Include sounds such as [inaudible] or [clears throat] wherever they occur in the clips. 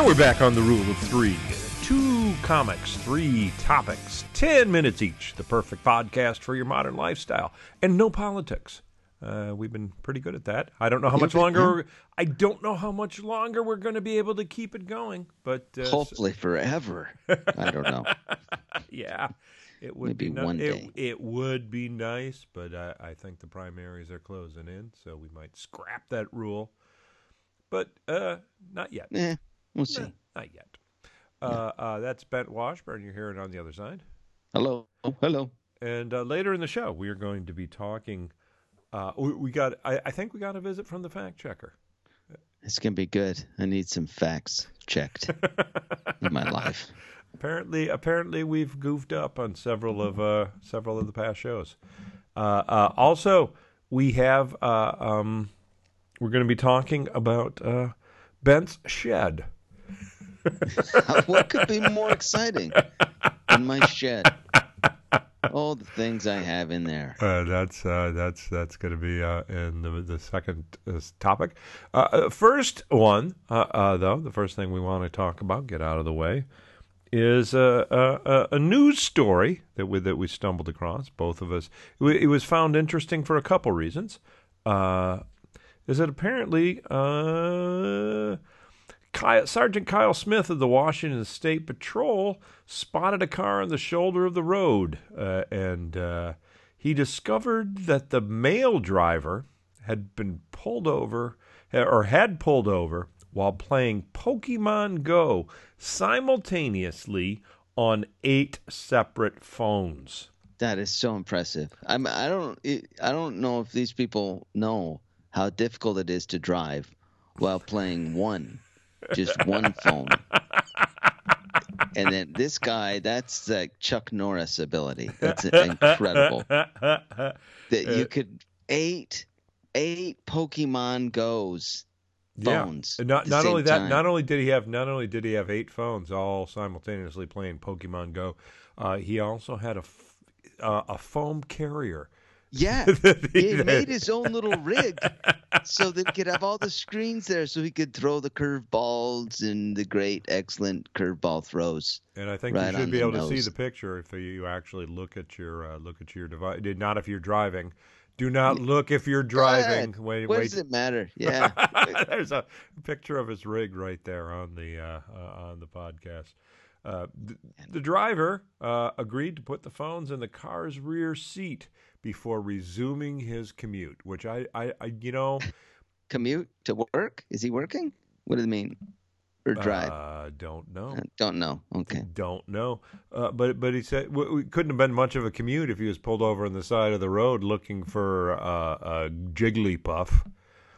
And we're back on the rule of three. Two comics, three topics, 10 minutes each. The perfect podcast for your modern lifestyle. And no politics. Uh, we've been pretty good at that. I don't know how much longer. I don't know how much longer we're going to be able to keep it going, but uh, Hopefully forever. I don't know. [laughs] yeah, it would Maybe be ni- one it, day. it would be nice, but I, I think the primaries are closing in, so we might scrap that rule. But uh, not yet. Eh, we'll see. Nah, not yet. Uh, uh, that's Bent Washburn. You're hearing on the other side. Hello. Oh, Hello. And uh, later in the show, we are going to be talking. Uh, we, we got. I, I think we got a visit from the fact checker. It's gonna be good. I need some facts checked in my [laughs] life. Apparently, apparently, we've goofed up on several of uh, several of the past shows. Uh, uh, also, we have. Uh, um, we're going to be talking about uh, Bent's shed. [laughs] what could be more exciting than my shed? All the things I have in there. Uh, that's uh, that's that's going to be uh, in the, the second uh, topic. Uh, Uh, first one, though, the first thing we want to talk about, get out of the way, is uh, uh, a news story that we that we stumbled across. Both of us. It, it was found interesting for a couple reasons. Is that apparently Kyle, Sergeant Kyle Smith of the Washington State Patrol spotted a car on the shoulder of the road, uh, and uh, he discovered that the male driver had been pulled over or had pulled over while playing Pokemon Go simultaneously on eight separate phones. That is so impressive. I'm. I don't. I don't know if these people know how difficult it is to drive while playing one, just one phone. And then this guy, that's like Chuck Norris ability. That's incredible. That you could eight, eight Pokemon Goes phones. Yeah. Not not only that, time. not only did he have not only did he have eight phones all simultaneously playing Pokemon Go, uh, he also had a f- uh, a foam carrier. Yeah, [laughs] he made his own little rig so that he could have all the screens there, so he could throw the curveballs and the great, excellent curveball throws. And I think Right you should be able to see the picture if you actually look at your uh, look at your device. Not if you're driving. Do not look if you're driving. What? Wait, what wait. does it matter? [laughs] Yeah, There's a picture of his rig right there on the uh, uh, on the podcast. Uh, the, the driver uh, agreed to put the phones in the car's rear seat before resuming his commute, which I, I, I you know, [laughs] commute to work. Is he working? What does it mean? Or drive? uh, don't know. I don't know. Okay. Don't know, uh, but but he said w- w- it couldn't have been much of a commute if he was pulled over on the side of the road looking for uh, a Jigglypuff.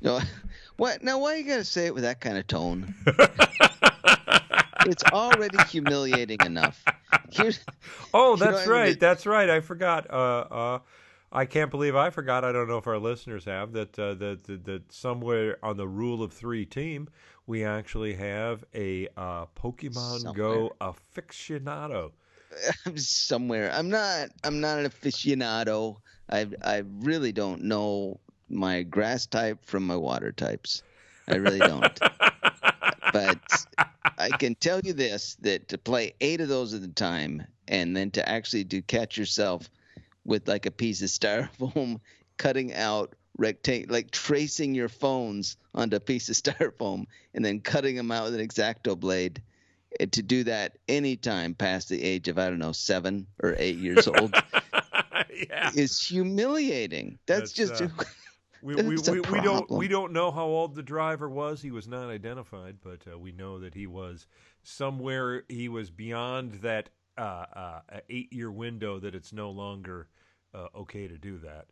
No, [laughs] what? Now, why are you gotta say it with that kind of tone? [laughs] it's already humiliating enough. Here's Oh, You know, that's I mean, right. That's right. I forgot. Uh, uh, I can't believe I forgot. I don't know if our listeners have that. Uh, that, that that somewhere on the rule of three team, we actually have a uh, Pokemon Go aficionado. I'm [laughs] somewhere. I'm not. I'm not an aficionado. I I really don't know my grass type from my water types. I really don't. [laughs] but I can tell you this: that to play eight of those at a time, and then to actually do catch yourself with like a piece of styrofoam, [laughs] cutting out rectangle, like tracing your phones onto a piece of [laughs] styrofoam, and then cutting them out with an X-Acto blade. And to do that anytime past the age of I don't know seven or eight years old [laughs] yeah, is humiliating. That's, That's, just uh, we we, we, we don't we don't know how old the driver was. He was not identified, but uh, we know that he was somewhere. He was beyond that uh, uh, eight year window that it's no longer uh, okay to do that.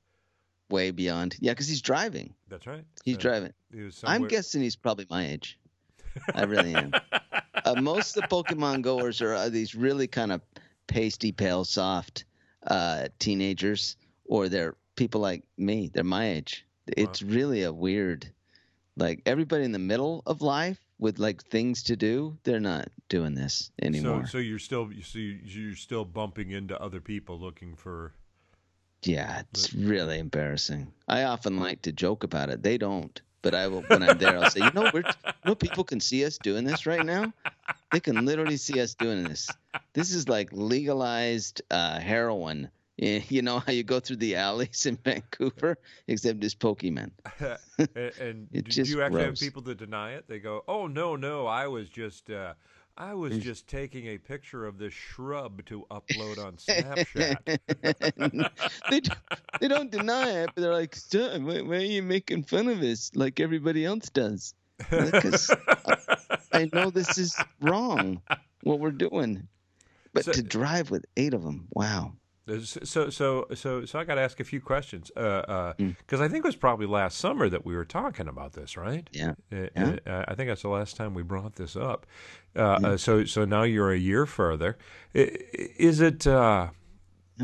way beyond. Yeah, because he's driving. That's right. He's Uh, driving. He was I'm guessing he's probably my age. I really am. [laughs] uh, most of the Pokemon goers are uh, these really kind of pasty, pale, soft uh, teenagers, or they're people like me. They're my age. It's really a weird, like everybody in the middle of life with like things to do. They're not doing this anymore. So, so you're still you see you're still bumping into other people looking for. Yeah, it's really embarrassing. I often like to joke about it. They don't. But I will when I'm there, I'll say, you know, we're you know, people can see us doing this right now. They can literally see us doing this. This is like legalized uh, heroin. You know [laughs] how you go through the alleys in [laughs] Vancouver, except it's Pokemon. [laughs] and, and do you actually have people that deny it? They go, "Oh no, no, I was just, uh, I was just taking a picture of this shrub to upload on Snapchat." they they don't deny it, but they're like, "Stop! Why, why are you making fun of us like everybody else does?" Because I know this is wrong what we're doing, but So- to drive with eight of them, wow. So, so, so, so, I got to ask a few questions because uh, Mm. I think it was probably last summer that we were talking about this, right? Yeah. Uh, Yeah. uh, I think that's the last time we brought this up. Uh, uh, so, so now you're a year further. Is it? Uh,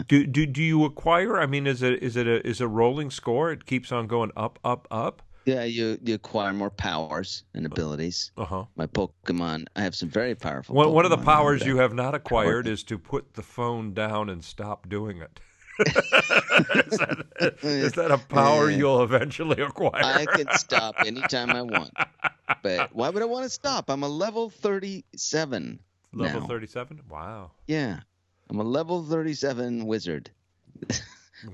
do, do do you acquire? I mean, is it is it a is a rolling score? It keeps on going up, up, up. Yeah, you you acquire more powers and abilities. Uh huh. My Pokemon, I have some very powerful. One one of the powers you have not acquired is to put the phone down and stop doing it. [laughs] [laughs] is, that, is that a power Yeah. you'll eventually acquire? I can stop anytime I want. But why would I want to stop? I'm a level 37. Level now. thirty-seven. Wow. Yeah. I'm a level 37 wizard. [laughs]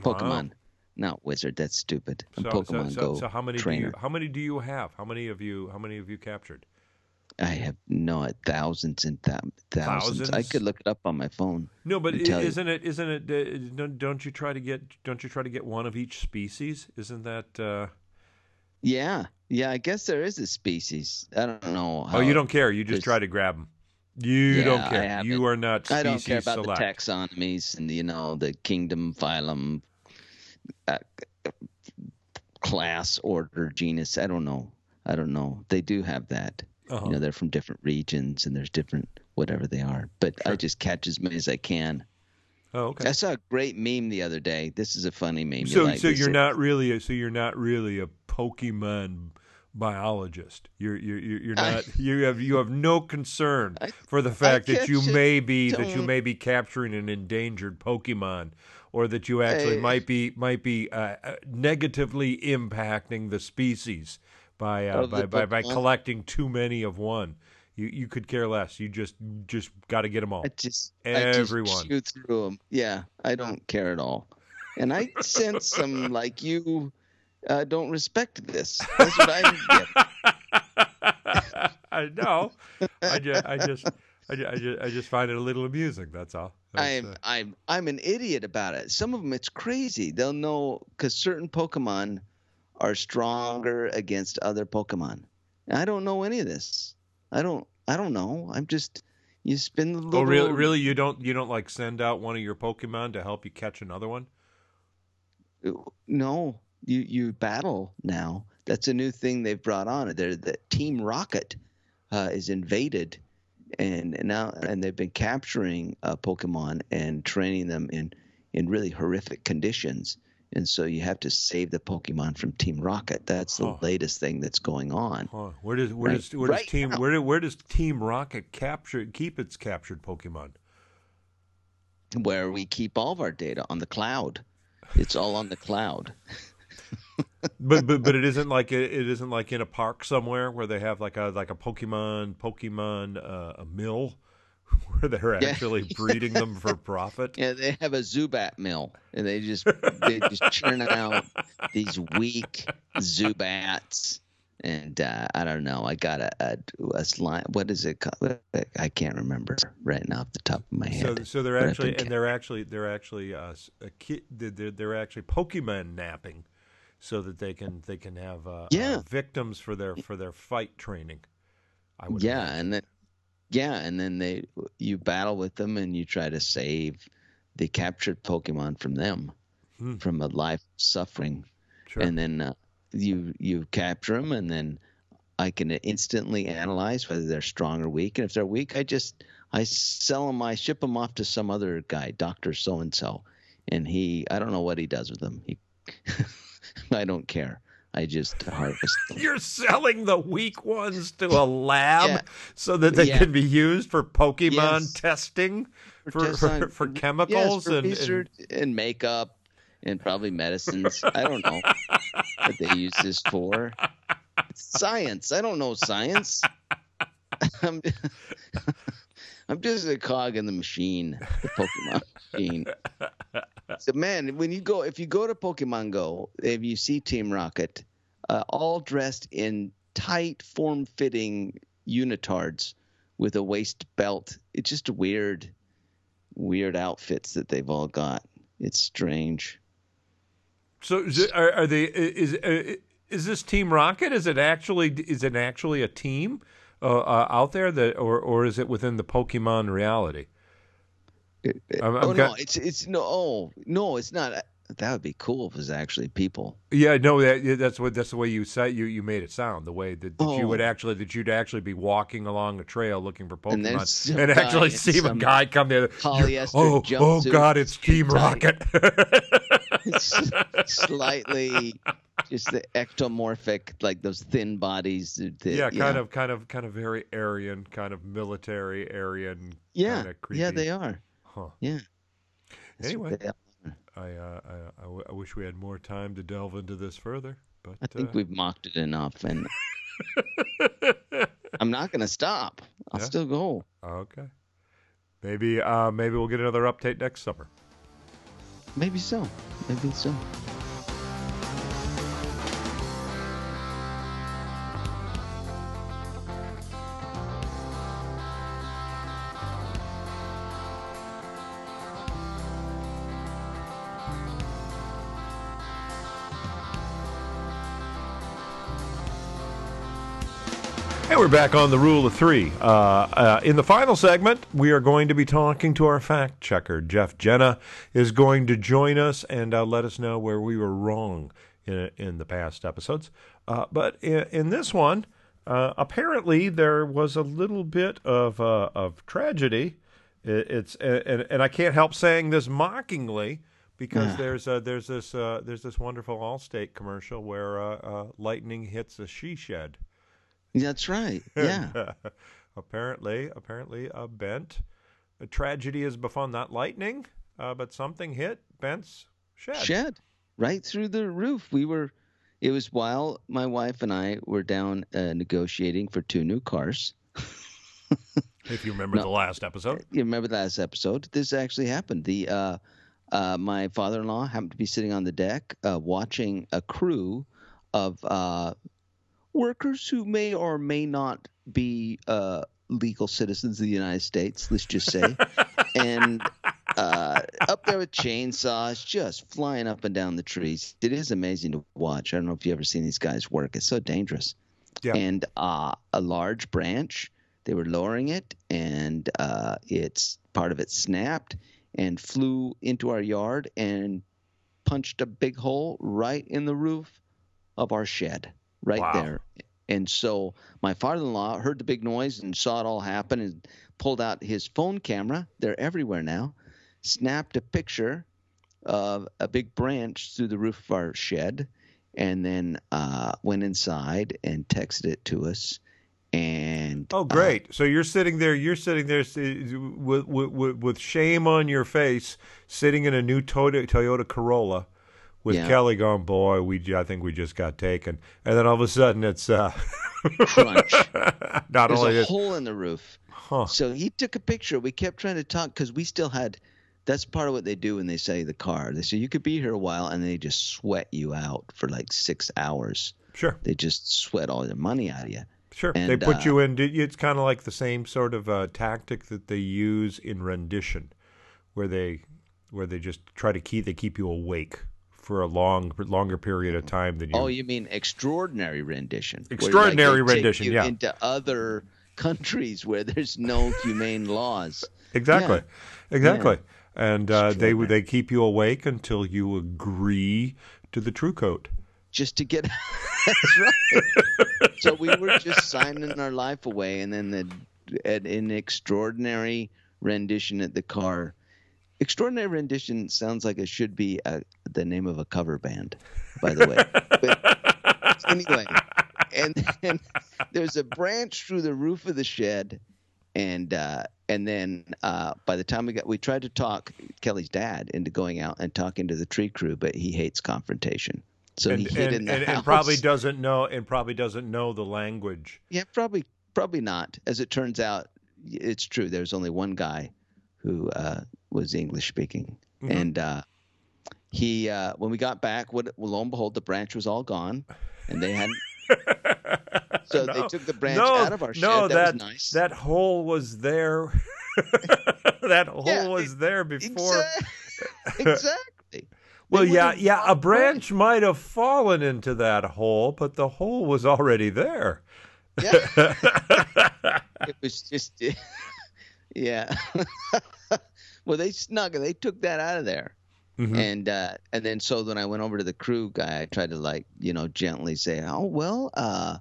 Pokemon. Not wizard. That's stupid. So, Pokemon so, so, Go so how many do trainer. you how many do you have? How many of you how many have you captured? I have no thousands and thou- thousands. I could look it up on my phone. No, but Can tell i- you. isn't it isn't it uh, don't, don't you try to get don't you try to get one of each species? Isn't that uh Yeah. Yeah, I guess there is a species. I don't know. How, Oh, you don't care. You just try to grab them. You Yeah, don't care. You are not species I don't care about select. the taxonomies and you know the kingdom, phylum, uh, class, order, genus. I don't know. I don't know. They do have that. Uh-huh. You know, they're from different regions and there's different whatever they are. But I just catch as many as I can. Oh, okay. I saw a great meme the other day. This is a funny meme. So you like. so you're not really a, so you're not really a Pokemon biologist. You're you're you're you're I- not you have you have no concern I- for the fact that you it, may be that you may be capturing an endangered Pokemon or that you actually Hey. might be might be uh, uh, negatively impacting the species by uh, by, by by collecting too many of one. You you could care less. You just just got to get them all. I just Everyone. I just through them. Yeah, I don't care at all. And I sense some [laughs] like you uh, don't respect this. That's what I get. [laughs] I know. I just, I just, I just, I just, I just find it a little amusing. That's all. That's, I'm uh, I'm I'm an idiot about it. Some of them it's crazy. They'll know because certain Pokemon are stronger against other Pokemon. I don't know any of this. I don't I don't know. I'm just you spin the little. oh, really? Really? You don't, you don't like send out one of your Pokemon to help you catch another one? No, you you battle now. That's a new thing they've brought on. They're the Team Rocket uh, is invaded, and, and now and they've been capturing uh, Pokemon and training them in in really horrific conditions. And so you have to save the Pokemon from Team Rocket. That's the Huh. latest thing that's going on. Huh. Where does, where Right- does, where does right team, now. where, where does Team Rocket capture, keep its captured Pokemon? Where we keep all of our data on the cloud. It's all on the cloud. [laughs] But, but, but it isn't like it, it isn't like in a park somewhere where they have like a, like a Pokemon, Pokemon, uh, a mill [laughs] where they're Yeah. actually [laughs] breeding them for profit. Yeah, they have a Zubat mill, and they just [laughs] they just churn out these weak Zubats. And uh, I don't know. I got a, a, a slime. What is it called? I can't remember right now off the top of my head. so so they're actually, and they're actually, they're actually, uh, a ki- they're, they're actually Pokemon napping, so that they can they can have uh, Yeah. uh, victims for their for their fight training. I would yeah, imagine. and then yeah, and then they you battle with them, and you try to save the captured Pokemon from them, Hmm. from a life of suffering. sure. and then uh, you you capture them, and then I can instantly analyze whether they're strong or weak. And if they're weak, I just I sell them. I ship them off to some other guy, Doctor So and So, and he I don't know what he does with them. He [laughs] [laughs] I don't care. I just harvest [laughs] them. You're selling the weak ones to a lab Yeah. so that they Yeah. can be used for Pokemon Yes. testing for test for, on- for yes, chemicals for and, and research and makeup and probably medicines. I don't know what they use this for. science. I don't know science. [laughs] I'm, I'm just a cog in the machine, the Pokemon machine. So, man, when you go, if you go to Pokemon Go, if you see Team Rocket, uh, all dressed in tight, form-fitting unitards with a waist belt, it's just weird, weird outfits that they've all got. It's strange. So, are, are they? Is uh, is this Team Rocket? Is it actually? Is it actually a team uh, uh, out there that, or or is it within the Pokemon reality? I'm, I'm oh no, it's it's no, oh no, it's not. That would be cool if it was actually people. Yeah, no, that, that's what that's the way you said you you made it sound. The way that, that oh. you would oh. actually that you'd actually be walking along a trail looking for Pokemon and, and actually see a guy come there. Oh, oh God, it's Team Rocket. [laughs] [laughs] slightly just the ectomorphic, like those thin bodies. That, yeah, kind of, kind of, kind of very Aryan, kind of military Aryan. Yeah, yeah, they are. Huh. Yeah. Anyway, I, uh, I, I, w- I wish we had more time to delve into this further, but I think uh... we've mocked it enough, and [laughs] I'm not going to stop. I'll yeah. still go. Okay. Maybe, uh, maybe we'll get another update next summer. Maybe so. Maybe so. Back on the rule of three. Uh, uh, in the final segment, we are going to be talking to our fact checker. Jeff Jenna is going to join us and uh, let us know where we were wrong in, in the past episodes. Uh, but in, in, this one, uh, apparently there was a little bit of, uh, of tragedy. It, it's and, and I can't help saying this mockingly because there's a, there's this there's this wonderful Allstate commercial where lightning hits a she shed. That's right. [laughs] Yeah. apparently, apparently, a bent. A tragedy has befallen not lightning, uh, but something hit Bent's shed. Shed right through the roof. We were. It was while my wife and I were down uh, negotiating for two new cars. if you remember no, the last episode. You remember the last episode. This actually happened. The uh, uh, my father-in-law happened to be sitting on the deck uh, watching a crew of uh, workers who may or may not be uh, legal citizens of the United States, let's just say, [laughs] and uh, up there with chainsaws, just flying up and down the trees. It is amazing to watch. I don't know if you've ever seen these guys work. It's so dangerous. Yeah. And uh, a large branch, they were lowering it, and uh, it's part of it snapped and flew into our yard and punched a big hole right in the roof of our shed right wow. there. And so my father-in-law heard the big noise and saw it all happen and pulled out his phone camera. They're everywhere now. Snapped a picture of a big branch through the roof of our shed, and then uh, went inside and texted it to us. And oh, great! Uh, so you're sitting there. You're sitting there with, with with shame on your face, sitting in a new Toyota, Toyota Corolla with yeah. Kelly going, boy, we I think we just got taken, and then all of a sudden it's uh, [laughs] crunch. [laughs] Not There's only a hole in the roof. Huh. So he took a picture. We kept trying to talk because we still had. That's part of what they do when they say the car. They say you could be here a while, and they just sweat you out for like six hours. Sure. They just sweat all their money out of you. Sure. And, they put uh, you in. It's kind of like the same sort of uh, tactic that they use in rendition, where they where they just try to keep they keep you awake for a long, longer period of time than you. Oh, you mean extraordinary rendition? Extraordinary like rendition, yeah. Into other countries where there's no humane laws. Exactly, yeah. exactly. Yeah. And uh, they they keep you awake until you agree to the TruCoat. Just to get. [laughs] That's right. so we were just signing our life away, and then the an extraordinary rendition at the car Extraordinary Rendition sounds like it should be a, the name of a cover band, by the way. but anyway, and then there's a branch through the roof of the shed, and uh, and then uh, by the time we got, we tried to talk Kelly's dad into going out and talking to the tree crew, but he hates confrontation. So and, he hid and, in the and, house. and probably doesn't know and probably doesn't know the language. Yeah, probably probably not. As it turns out, it's true. There's only one guy who uh, was English speaking, Mhm. and uh, he uh, when we got back, what well, lo and behold, the branch was all gone, and they hadn't. [laughs] So they took the branch no, out of our shed. No, that, that was nice. that hole was there. [laughs] that hole Yeah, was there before. Exac- [laughs] exactly. Well, yeah, yeah. A branch might have fallen into that hole, but the hole was already there. Yeah. it was just yeah. [laughs] Well they snuck it. They took that out of there. Mhm. and uh and then so when i went over to the crew guy. I tried to like you know gently say oh well uh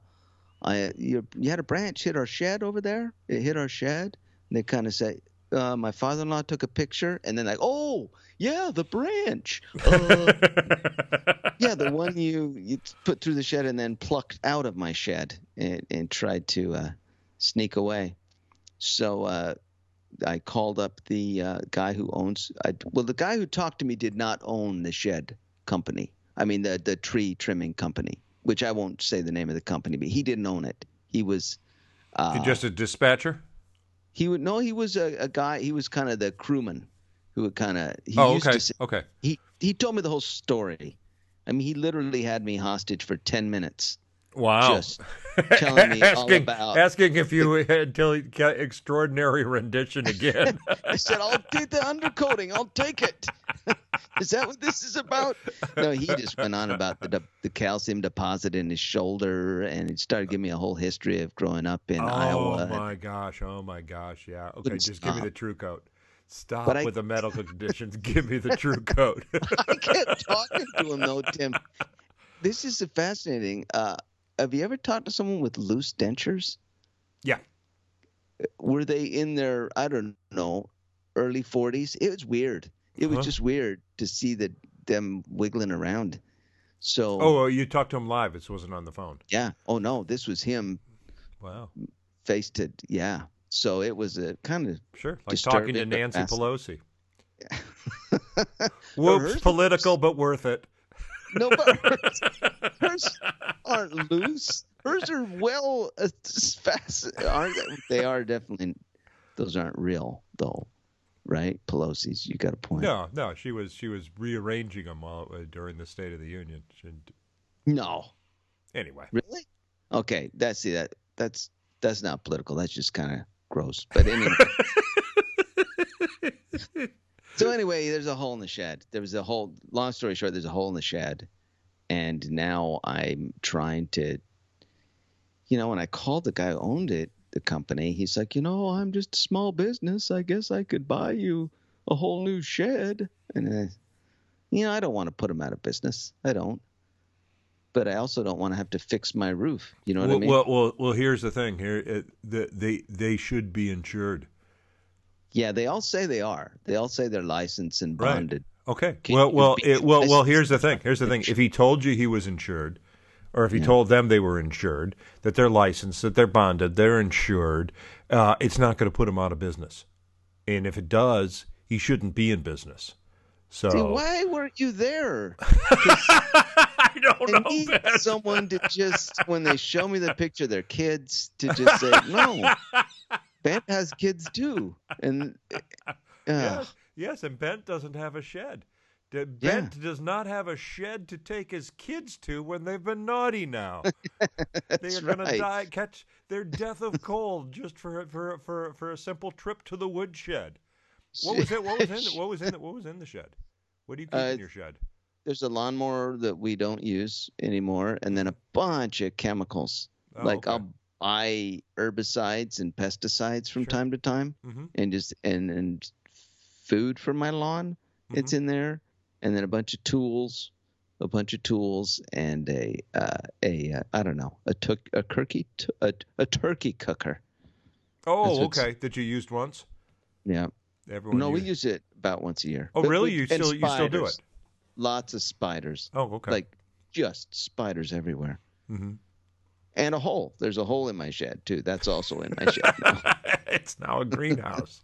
i you you had a branch hit our shed over there? It hit our shed? And they kind of say uh, my father-in-law took a picture. And then like oh yeah the branch. Uh, [laughs] yeah the one you you put through the shed and then plucked out of my shed and, and tried to uh, sneak away. So uh, i called up the uh, guy who owns I, well the guy who talked to me did not own the shed company i mean the the tree trimming company which i won't say the name of the company but he didn't own it he was uh, just a dispatcher. he would no he was a, a guy he was kind of the crewman who would kind of he oh, used okay, to say, okay. he he told me the whole story. I mean, he literally had me hostage for ten minutes, Wow. just telling me all asking, about- asking if you had extraordinary rendition again. [laughs] I said, "I'll do the undercoating. I'll take it." [laughs] is that what this is about? No, he just went on about the de- the calcium deposit in his shoulder, and he started giving me a whole history of growing up in oh Iowa. Oh, my gosh! Oh my gosh! Yeah. Okay, just give me the TruCoat. Stop But I- with the medical conditions. [laughs] give me the true coat. I kept talking to him though, Tim. This is fascinating. Uh, have you ever talked to someone with loose dentures? Yeah. Were they in their I don't know early forties? It was weird. It was Huh? just weird to see that them wiggling around. So oh, you talked to him live. It wasn't on the phone. yeah. Oh no, this was him Wow. face to yeah. So it was a kind of Sure. Like talking to Nancy. Pelosi. [laughs] Whoops, political, but worth it. No, but hers, hers aren't loose. Hers are well uh, fast. Aren't they? They are definitely. Those aren't real though, right? Pelosi's. You got a point. No, no, she was she was rearranging them while, uh, during the State of the Union. And No. anyway, Really? Okay. That's see that that's that's not political. That's just kind of gross. But anyway. [laughs] so anyway, there's a hole in the shed. There was a hole. Long story short, there's a hole in the shed, and now I'm trying to. You know, when I called the guy who owned it, the company, he's like, you know, I'm just a small business. I guess I could buy you a whole new shed. And I, you know, I don't want to put him out of business. I don't. But I also don't want to have to fix my roof. You know what well, I mean? well, well, well, here's the thing. Here, it, the, they they should be insured. Yeah, they all say they are. They all say they're licensed and Right. bonded. Okay. Can well, well, it, well, well. Here's the thing. Here's the thing. If he told you he was insured, or if he Yeah. told them they were insured, that they're licensed, that they're bonded, they're insured, uh, it's not going to put him out of business. And if it does, he shouldn't be in business. So See, why weren't you there? [laughs] I don't I know. need Ben. someone to just, when they show me the picture of their kids, to just say, no, [laughs] Ben has kids too. And [laughs] uh, Yes, yes, and Bent doesn't have a shed. Bent does not have a shed to take his kids to when they've been naughty now. [laughs] they are going to die, catch their death of cold just for for for for a simple trip to the woodshed. What was it? What was in? What was in? What was in the shed? What do you keep Uh, in your shed? there's a lawnmower that we don't use anymore, and then a bunch of chemicals. Oh, like okay. I'll buy herbicides and pesticides from Sure. time to time, Mhm, and just and and food for my lawn. It's mhm. in there, and then a bunch of tools, a bunch of tools, and a uh, a uh, I don't know a tuk a turkey a, a turkey cooker. Oh, okay. That you used once. Yeah. Everyone. no, we use it about once a year. Oh, But really? we- You still you still do it? Lots of spiders, Oh, okay. like just spiders everywhere. hmm And a hole. There's a hole in my shed too. That's also in my shed. now. [laughs] it's now a greenhouse.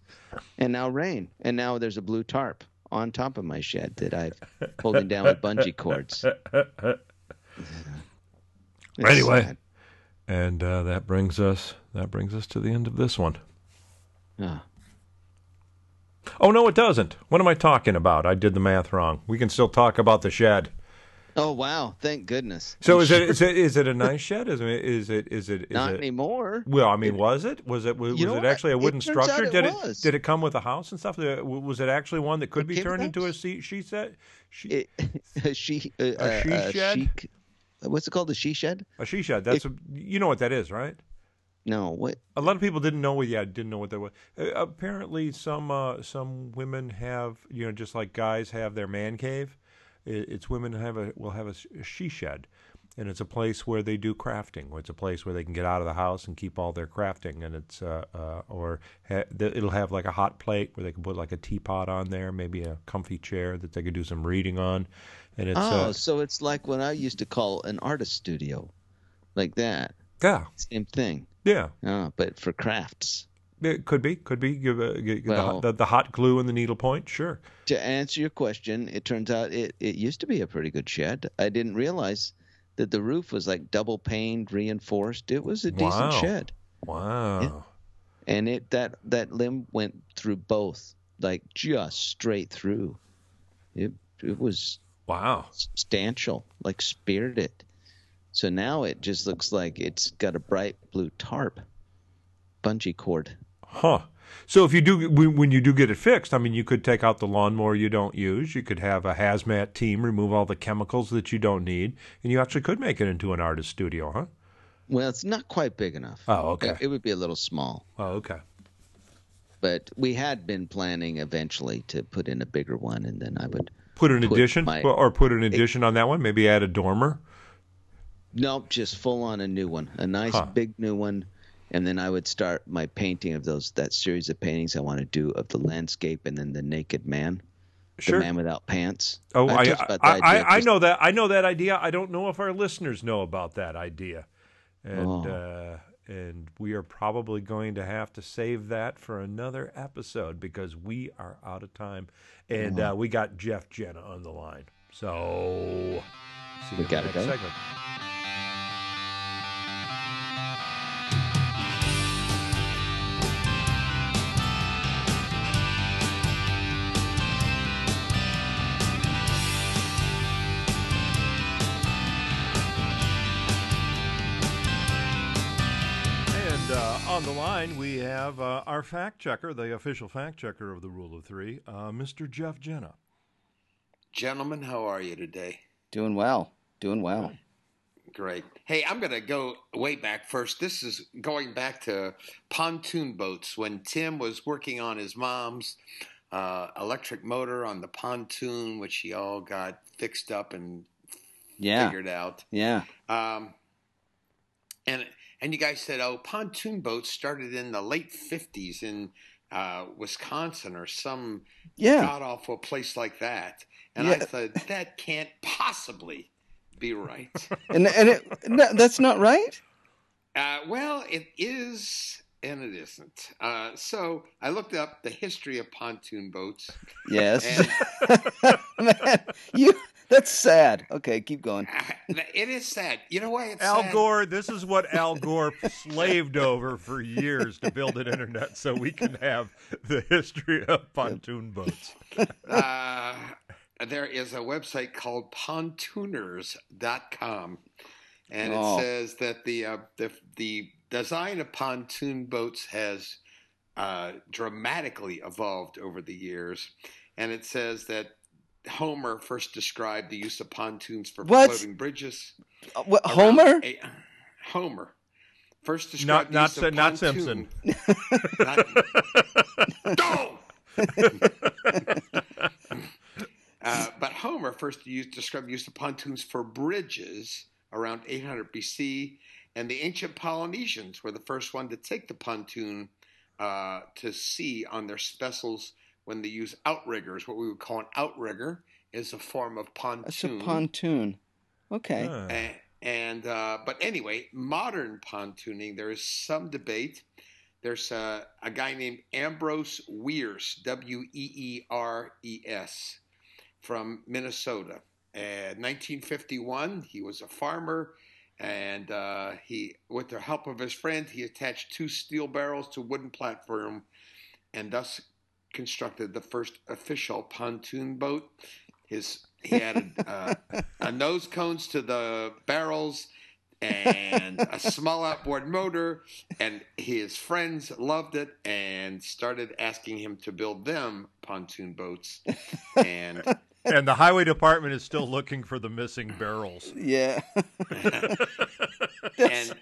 And now rain. And now there's a blue tarp on top of my shed that I've holding down with bungee cords. [laughs] It's Anyway. sad. And uh, that brings us that brings us to the end of this one. Ah. Oh no, it doesn't. What am I talking about? I did the math wrong. We can still talk about the shed. Oh wow! Thank goodness. So I'm is it is it is it a nice shed? Is it is it is it is not it? anymore? Well, I mean, was it? Was it? Was, know it actually a wooden structure? it did was. it? Did it come with a house and stuff? Was it actually one that could It be turned into a house. she she set? She, [laughs] a she uh, A she uh, shed? chic- what's it called? A she shed? a she shed. That's a, you know what that is, right? No, what? A lot of people didn't know what. Yeah, didn't know what that was. Uh, apparently, some uh, some women have you know just like guys have their man cave. It, it's women have a will have a, a she shed, and it's a place where they do crafting. It's a place where they can get out of the house and keep all their crafting. And it's uh, uh, or ha- it'll have like a hot plate where they can put like a teapot on there, maybe a comfy chair that they could do some reading on. And it's oh, uh, so it's like what I used to call an artist studio, like that. yeah, Same thing. yeah. Oh, but for crafts. It could be, could be. Give, uh, Well- hot- the, the hot glue and the needle point, sure. To answer your question, it turns out it, it used to be a pretty good shed. I didn't realize that the roof was like double paned, reinforced. It was a decent Wow. shed. Wow. and it that that limb went through both like just straight through it it was Wow. substantial like speared it so now it just looks like it's got a bright blue tarp bungee cord Huh. So if you do when you do get it fixed, I mean, you could take out the lawnmower you don't use. You could have a hazmat team remove all the chemicals that you don't need, and you actually could make it into an artist studio, huh? well it's not quite big enough Oh, okay. it, it would be a little small Oh, okay. but we had been planning eventually to put in a bigger one and then i would Put an Put addition, my- or- put an addition on that one. Maybe add a dormer. Nope, just full on a new one, a nice Huh. big new one, and then I would start my painting of those that series of paintings I want to do of the landscape and then the naked man, Sure. the man without pants. Oh, I about the I, I, I know that I know that idea. I don't know if our listeners know about that idea, and Oh. uh, and we are probably going to have to save that for another episode because we are out of time, and uh, we got Jeff Jenna on the line. So see We gotta next go. segment. Line, we have uh, our fact checker, the official fact checker of the Rule of Three, uh, Mr. Jeff Jenna. Gentlemen, how are you today? Doing well, doing well. Great. Hey, I'm going to go way back first. This is going back to pontoon boats when Tim was working on his mom's uh, electric motor on the pontoon, which he all got fixed up and Yeah, figured out. yeah. Um, and and you guys said, oh, pontoon boats started in the late '50s in uh, Wisconsin or some Yeah, god awful place like that. And Yeah. I thought that can't possibly be right. [laughs] and and it, no, that's not right. uh, well, it is and it isn't. Uh, so I looked up the history of pontoon boats. Yes, And [laughs] man, you. That's sad. Okay, keep going. [laughs] it is sad. You know why it's Al sad? Gore, this is what Al Gore slaved over for years to build an internet so we can have the history of pontoon boats. uh, there is a website called pontooners.com and it Oh. says that the uh, the the design of pontoon boats has uh, dramatically evolved over the years and it says that Homer first described the use of pontoons for What? floating bridges. Uh, what, Homer? a- Homer first described not the use of not pontoon- Simpson. [laughs] Not- [laughs] [laughs] Uh, but Homer first used, described the use of pontoons for bridges around 800 BC, and the ancient Polynesians were the first one to take the pontoon uh, to sea on their vessels when they use outriggers. What we would call an outrigger is a form of pontoon. That's a pontoon. Okay. Ah. A- And uh, but anyway, modern pontooning. There is some debate. There's uh, a guy named Ambrose Weeres, W E E R E S, from Minnesota, in 1951, he was a farmer, and uh, he, with the help of his friend, he attached two steel barrels to a wooden platform, and thus constructed the first official pontoon boat. His he added uh, a nose cones to the barrels and a small outboard motor, and his friends loved it and started asking him to build them pontoon boats. And [laughs] and the highway department is still looking for the missing barrels. Yeah. [laughs] [laughs] and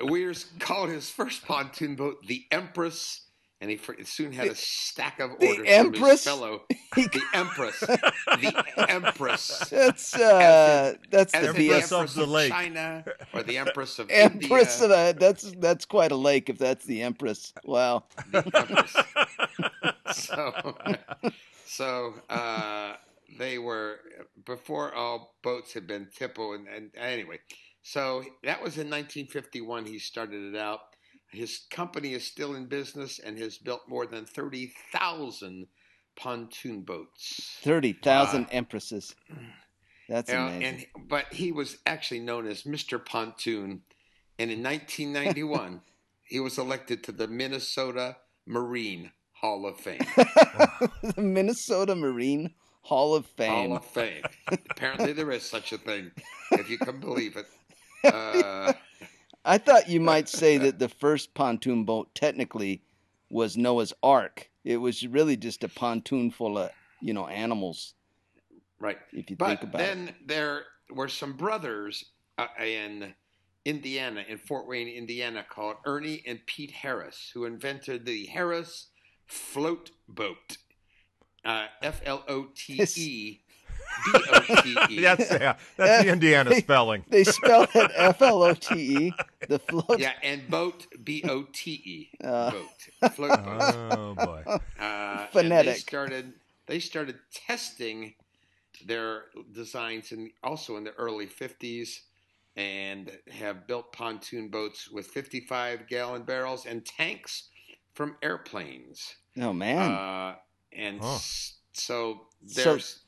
Weeres called his first pontoon boat the Empress. And he soon had a stack of The orders from Empress? his fellow. [laughs] The Empress. The [laughs] Empress. That's [laughs] uh, that's As the in Empress the of the of, lake. China or the Empress of Empress India. of the, that's that's quite a lake if that's the Empress. Wow. the Empress. so, so uh, they were before all boats had been tipple, and, and anyway, so that was in 1951. He started it out. His company is still in business and has built more than 30,000 pontoon boats. Thirty thousand Uh, empresses. [clears throat] That's amazing. and but he was actually known as Mr. Pontoon, and in 1991 [laughs] he was elected to the Minnesota Marine Hall of Fame. [laughs] the Minnesota Marine Hall of Fame. Hall of Fame. [laughs] Apparently, there is such a thing, if you can believe it. Uh, I thought you might say that the first pontoon boat technically was Noah's Ark. It was really just a pontoon full of, you know, animals, right. if you But think about then it. there were some brothers uh, in Indiana, in Fort Wayne, Indiana, called Ernie and Pete Harris, who invented the Harris float boat. Uh, F L O T E B O T E. That's yeah, that's the Indiana spelling. They spelled it F L O T E, the float. Yeah, and boat B O T E. Uh. Boat. Float boat. Oh boy. [laughs] Uh, Phonetic. they started they started testing their designs in also in the early 50s and have built pontoon boats with 55 gallon barrels and tanks from airplanes. Oh man. Uh, and Huh. s- so So- there's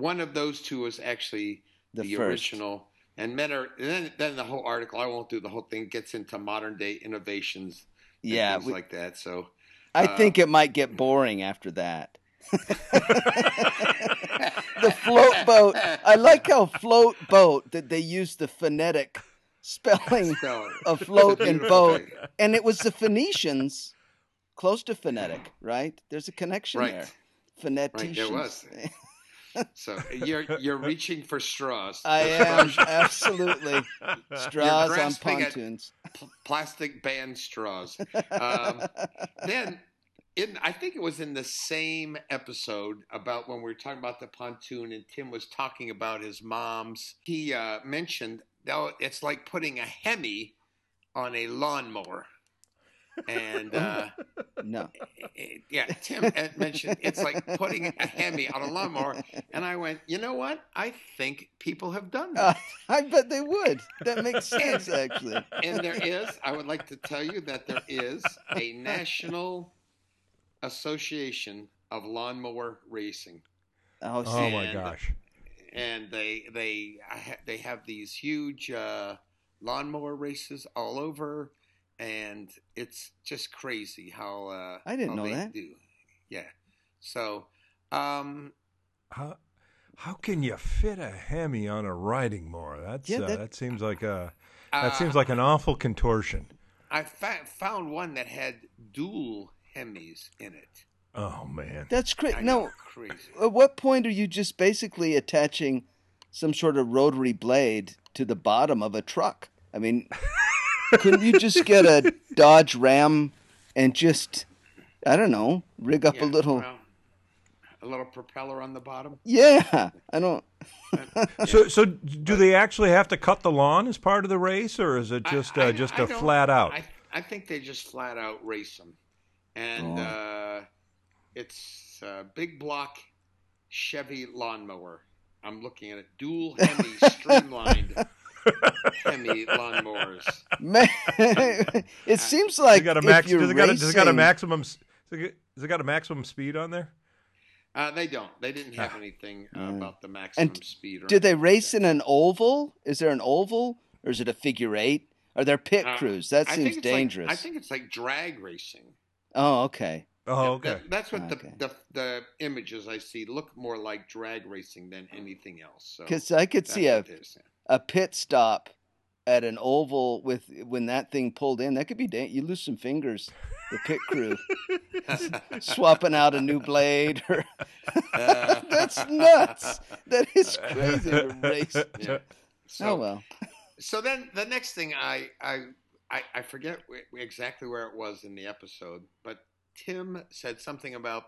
one of those two was actually the, the, original. And men are, and then, then the whole article, I won't do the whole thing, gets into modern day innovations and Yeah, things we- like that. So I uh, think it might get boring after that. [laughs] [laughs] the float boat. I like how float boat that they use the phonetic spelling of float and [laughs] boat, thing. and it was the Phoenicians, close to phonetic, right? There's a connection Right. there. Right, there was. So you're you're reaching for straws. [laughs] I [laughs] am absolutely straws on pontoons. pl- plastic band straws. [laughs] Um, then, in I think it was in the same episode about when we were talking about the pontoon, and Tim was talking about his mom's. He uh, mentioned that it's like putting a Hemi on a lawnmower. And uh, no, it- yeah, Tim had mentioned it's like putting a Hemi on a lawnmower, and I went, you know what? I think people have done uh, that. [laughs] I bet they would. That makes sense, actually. and there is, I would like to tell you that there is a national association of lawnmower racing, Oh, Oh my gosh. and they they I ha- they have these huge uh, lawnmower races all over, and it's just crazy how uh, I didn't how know they that. Do. Yeah, so um, How how can you fit a Hemi on a riding mower? That's Yeah, uh, that- that, seems like a that uh, seems like an awful contortion. I fa- found one that had dual Hemis in it. Oh man. that's I great. know, No, crazy. at what point are you just basically attaching some sort of rotary blade to the bottom of a truck? I mean, couldn't you just get a Dodge Ram and just, I don't know, rig up Yeah, a little? well, a little propeller on the bottom. Yeah, I don't. [laughs] So so do they actually have to cut the lawn as part of the race, or is it just I- uh, just I a flat out? I, I think they just flat out race them, and Oh. uh, it's a big block Chevy lawnmower. I'm looking at it, dual [laughs] Hemi streamlined Hemi lawnmowers. Man, it seems like it got a if max? you're Does it got a, does it got a racing- maximum? s- Does it got a maximum speed on there? Uh, they don't. They didn't have anything uh, Mm. about the maximum And speed. Or Do they race that. in an oval? Is there an oval or is it a figure eight? Are there pit Uh, crews? That I think seems like- dangerous. I think it's like drag racing. oh, okay. Oh, That- okay. that's what Okay. the, the the images I see look more like drag racing than anything else. So Because I could see a, what it is. A pit stop at an oval with when that thing pulled in. That could be da- you lose some fingers. The pit crew [laughs] swapping out a new blade or [laughs] [laughs] that's nuts. That is crazy to race. Yeah. So, Oh well. so then the next thing I I I, I forget exactly where it was in the episode, but Tim said something about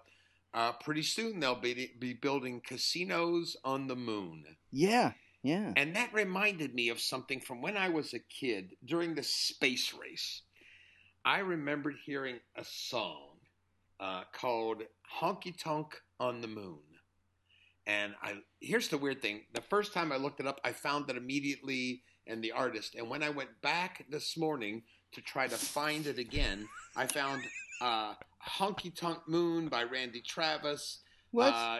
uh, pretty soon they'll be be building casinos on the moon. Yeah, yeah. And that reminded me of something from when I was a kid during the space race. I remembered hearing a song uh, called Honky Tonk on the Moon. And I here's the weird thing. The first time I looked it up, I found it immediately and the artist. And when I went back this morning to try to find it again, I found uh, Honky Tonk Moon by Randy Travis What? uh,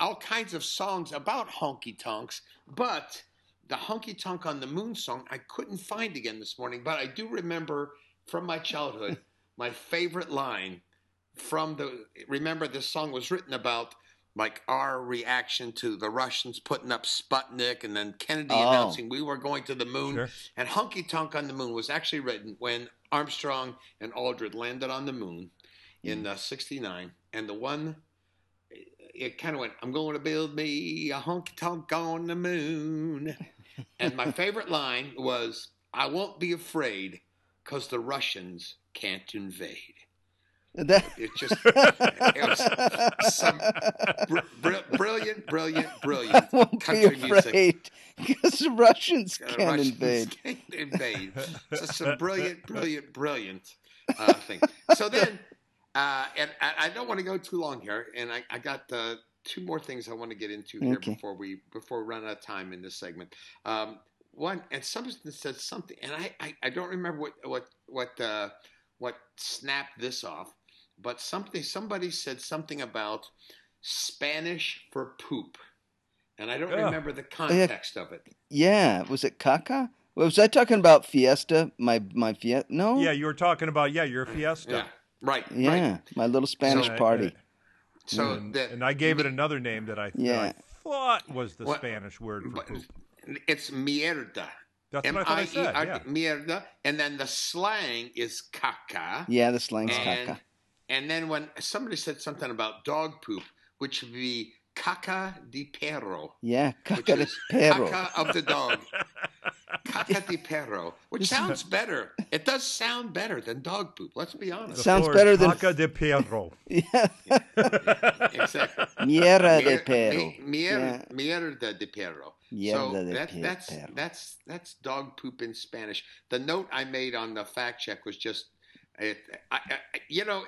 all kinds of songs about honky tonks, but the honky tonk on the moon song I couldn't find again this morning. But I do remember from my childhood [laughs] my favorite line from the. Remember, this song was written about like our reaction to the Russians putting up Sputnik and then Kennedy Oh. announcing we were going to the moon. Sure. And Honky Tonk on the Moon was actually written when Armstrong and Aldrin landed on the moon in uh, 69. And the one, it kind of went, I'm going to build me a honky tonk on the moon. and my favorite line was, I won't be afraid because the Russians can't invade. That It just, it was some br- br- brilliant, brilliant, [laughs] brilliant I won't be country music. afraid because the Russians can't Russians invade. Can't invade. So some brilliant, brilliant, brilliant uh, thing. So then, uh, and I, I don't want to go too long here, and I, I got uh, two more things I want to get into here Okay. before we before we run out of time in this segment. Um, one, and someone said something, and I, I, I don't remember what what what uh, what snapped this off, but something somebody said something about Spanish for poop. And I don't Yeah. remember the yeah. context of it. Yeah, was it caca? Was I talking about Fiesta? My my Fiesta? No. Yeah, you were talking about yeah your Fiesta. Yeah, right. Yeah, right. my little Spanish So- party. Uh, so and, the, and I gave it another name that I, that I thought was the What- Spanish word for poop. it's mierda. That's what I thought I said. Yeah. mierda, and then the slang is caca. Yeah, the slang's and, caca. and then when somebody said something about dog poop, which would be caca di perro, Yeah, caca de perro. caca of the dog. [laughs] Caca di perro, which sounds better. It does sound better than dog poop. Let's be The honest. Sounds better is than- Caca de Perro. [laughs] Yeah, exactly. mierda de perro. mi- mier- Mierda de perro. Mierda so de that, pe- that's that's that's dog poop in Spanish. The note I made on the fact check was just, it, I, I, you know,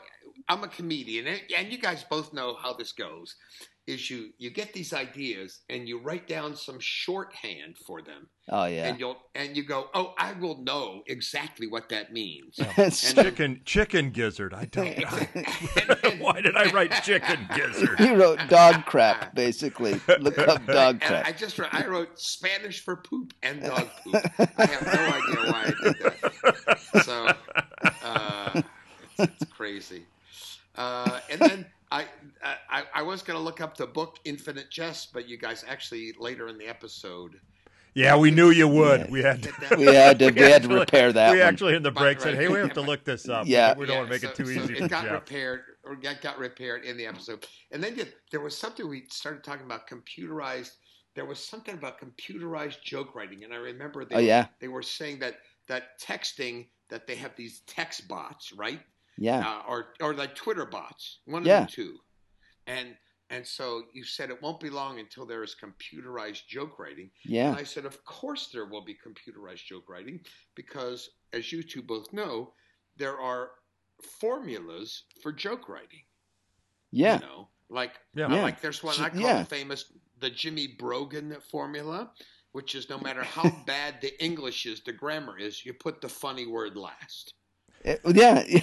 I'm a comedian, and, and you guys both know how this goes. Is you you get these ideas and you write down some shorthand for them, Oh yeah. and you'll and you go, oh, I will know exactly what that means. [laughs] So- Chicken chicken gizzard. I don't [laughs] know. And- [laughs] and- Why did I write chicken gizzard? You wrote dog crap, basically. Look up dog And I just wrote, I wrote Spanish for poop and dog poop. I have no idea why I did that. So uh, it's, it's crazy. Uh, and then I, I I was going to look up the book Infinite Jest, but you guys actually later in the episode. Yeah, we knew you would. Yeah. We had to, We had to, we had to repair that we one. actually in the break Right, said, "Hey, we have to look this up. Yeah. we don't want to make so- it too so easy It got Jeff." repaired, or got, got repaired in the episode. And then there- there was something we started talking about computerized. There was something about computerized joke writing, and I remember oh, they Oh yeah, they were saying that that texting that they have these text bots, right? Yeah. Uh, or or like Twitter bots, one Yeah. of the two. And and so you said it won't be long until there is computerized joke writing. Yeah. And I said, of course there will be computerized joke writing because, as you two both know, there are formulas for joke writing. Yeah. You know, like Yeah. uh, Yeah. like there's one I call Yeah. the famous the Jimmy Brogan formula, which is no matter how [laughs] bad the English is, the grammar is, you put the funny word last. Uh, yeah. [laughs]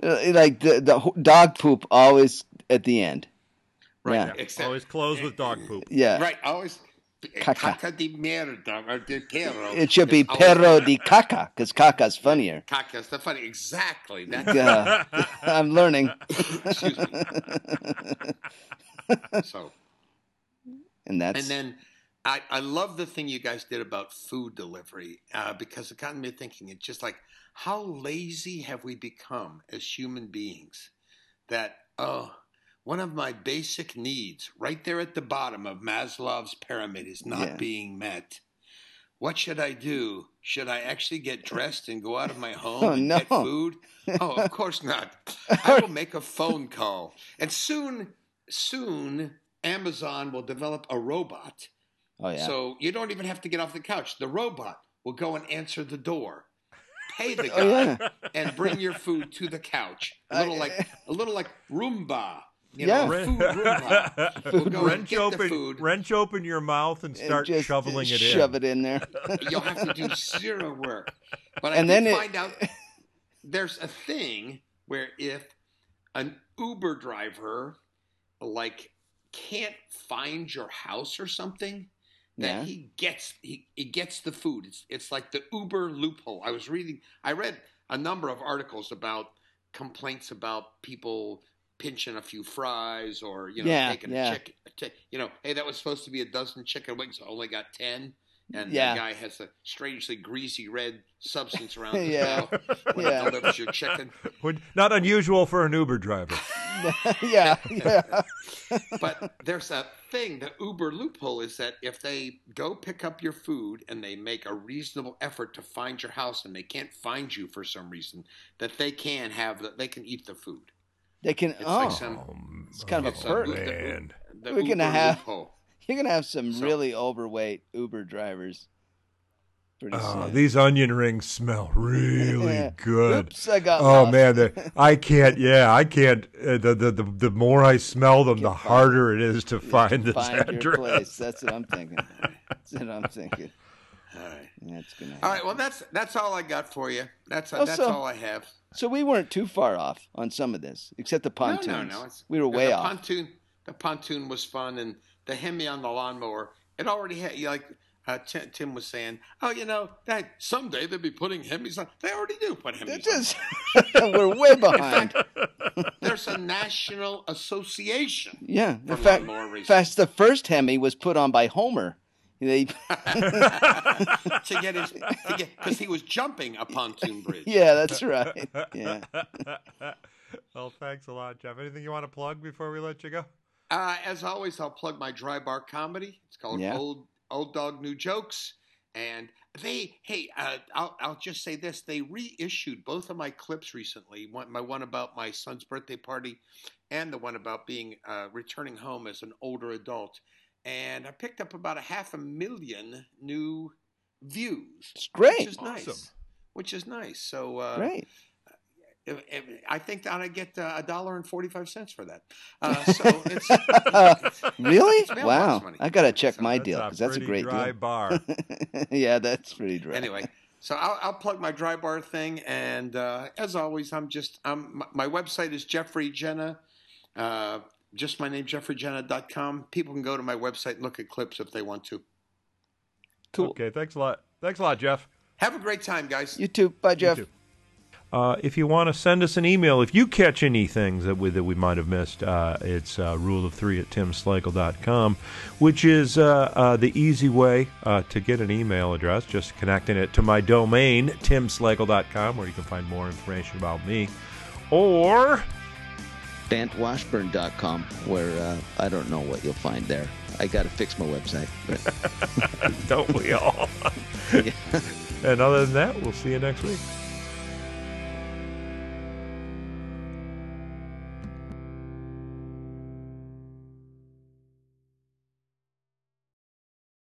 like the, the dog poop always at the end. Right. Yeah. Except, Always close with dog poop. Yeah. Right. Always. Caca. Caca di merda or di perro. It should be is always- perro di caca because caca's funnier. Caca is the funny. Exactly. That's Yeah. [laughs] I'm learning. [laughs] excuse me. So And that's and then I, I love the thing you guys did about food delivery uh, because it got me thinking. It's just like how lazy have we become as human beings that oh one of my basic needs right there at the bottom of Maslow's pyramid is not Yeah. being met. What should I do? Should I actually get [laughs] dressed and go out of my home Oh, and no. get food? Oh, of [laughs] course not. I will make a phone call. And soon, soon, Amazon will develop a robot. Oh yeah. So you don't even have to get off the couch. The robot will go and answer the door. Pay the guy [laughs] Oh, yeah. and bring your food to the couch. A uh, little like a little like Roomba. You Yeah. know, food Roomba. [laughs] We'll wrench open, food. wrench open your mouth and And start just shoveling it shove in. it in there. [laughs] You'll have to do zero work. But I And did then it- find out there's a thing where if an Uber driver like can't find your house or something, that Yeah. he gets he, he gets the food. It's it's like the Uber loophole. I was reading I read a number of articles about complaints about people pinching a few fries or you know Yeah, taking yeah. a chicken you know hey that was supposed to be a dozen chicken wings I only got 10 and Yeah. the guy has a strangely greasy red substance around [laughs] his Yeah. mouth when Yeah. he delivers your chicken [laughs] Would- Not unusual for an Uber driver. [laughs] yeah, yeah. but there's a thing the uber loophole is that if they go pick up your food and they make a reasonable effort to find your house and they can't find you for some reason that they can have the, they can eat the food They can. It's oh, like some- Um, It's kind of a perk. Uber- man. the We're gonna Uber have- loophole. You're gonna have some So- really overweight Uber drivers. Pretty Oh, soon. these onion rings smell really [laughs] good. Oops, I got Oh lost. man, the, [laughs] I can't. Yeah, I can't. Uh, the, the the the more I smell them, the Can't find- harder it is to [laughs] find this Find address. your place. That's what I'm thinking. That's what I'm thinking. all right That's gonna. all right well that's that's all i got for you that's Oh, that's so- all i have So we weren't too far off on some of this, except the pontoons. no no no it's, we were the way off. The pontoon the pontoon was fun and the hemi on the lawnmower it already had like uh, Tim, Tim was saying, "Oh, you know that someday they'll be putting hemis on. They already do put That hemis on. just [laughs] we're way behind. [laughs] There's a national association Yeah, for in fact, in fact, the first Hemi was put on by Homer. They, [laughs] to get his because he was jumping a pontoon bridge. yeah, that's right. Yeah. well, thanks a lot, Jeff. Anything you want to plug before we let you go? Uh, as always, I'll plug my dry bar comedy. It's called Yeah. Old Old Dog New Jokes, and they hey, uh, I'll I'll just say this: they reissued both of my clips recently. One, my one about my son's birthday party, and the one about being uh, returning home as an older adult. And I picked up about a half a million new views, It's great. which is Awesome. nice. Which is nice. So uh, Great. If- if- I think that I get uh, a dollar and forty five cents for that. Uh, [laughs] so it's [laughs] Really? It's Wow. money. I got to check So my That's deal because that's a great dry deal. bar. [laughs] yeah, that's pretty dry. anyway. So I'll, I'll plug my dry bar thing, and uh, as always, I'm just I'm my, my website is Jeffrey Jena. Uh, just my name, jeffreyjena.com. People can go to my website and look at clips if they want to. cool. Okay, thanks a lot. Thanks a lot, Jeff. Have a great time, guys. You too. Bye, Jeff. too. Uh, if you want to send us an email, if you catch any things that we, that we might have missed, uh, it's uh, rule of three at which is uh, uh, the easy way uh, to get an email address, just connecting it to my domain, timslagle.com, where you can find more information about me. Or, BantWashburn.com, where uh, I don't know what you'll find there. I got to fix my website. [laughs] Don't we all? [laughs] Yeah. and other than that, we'll see you next week.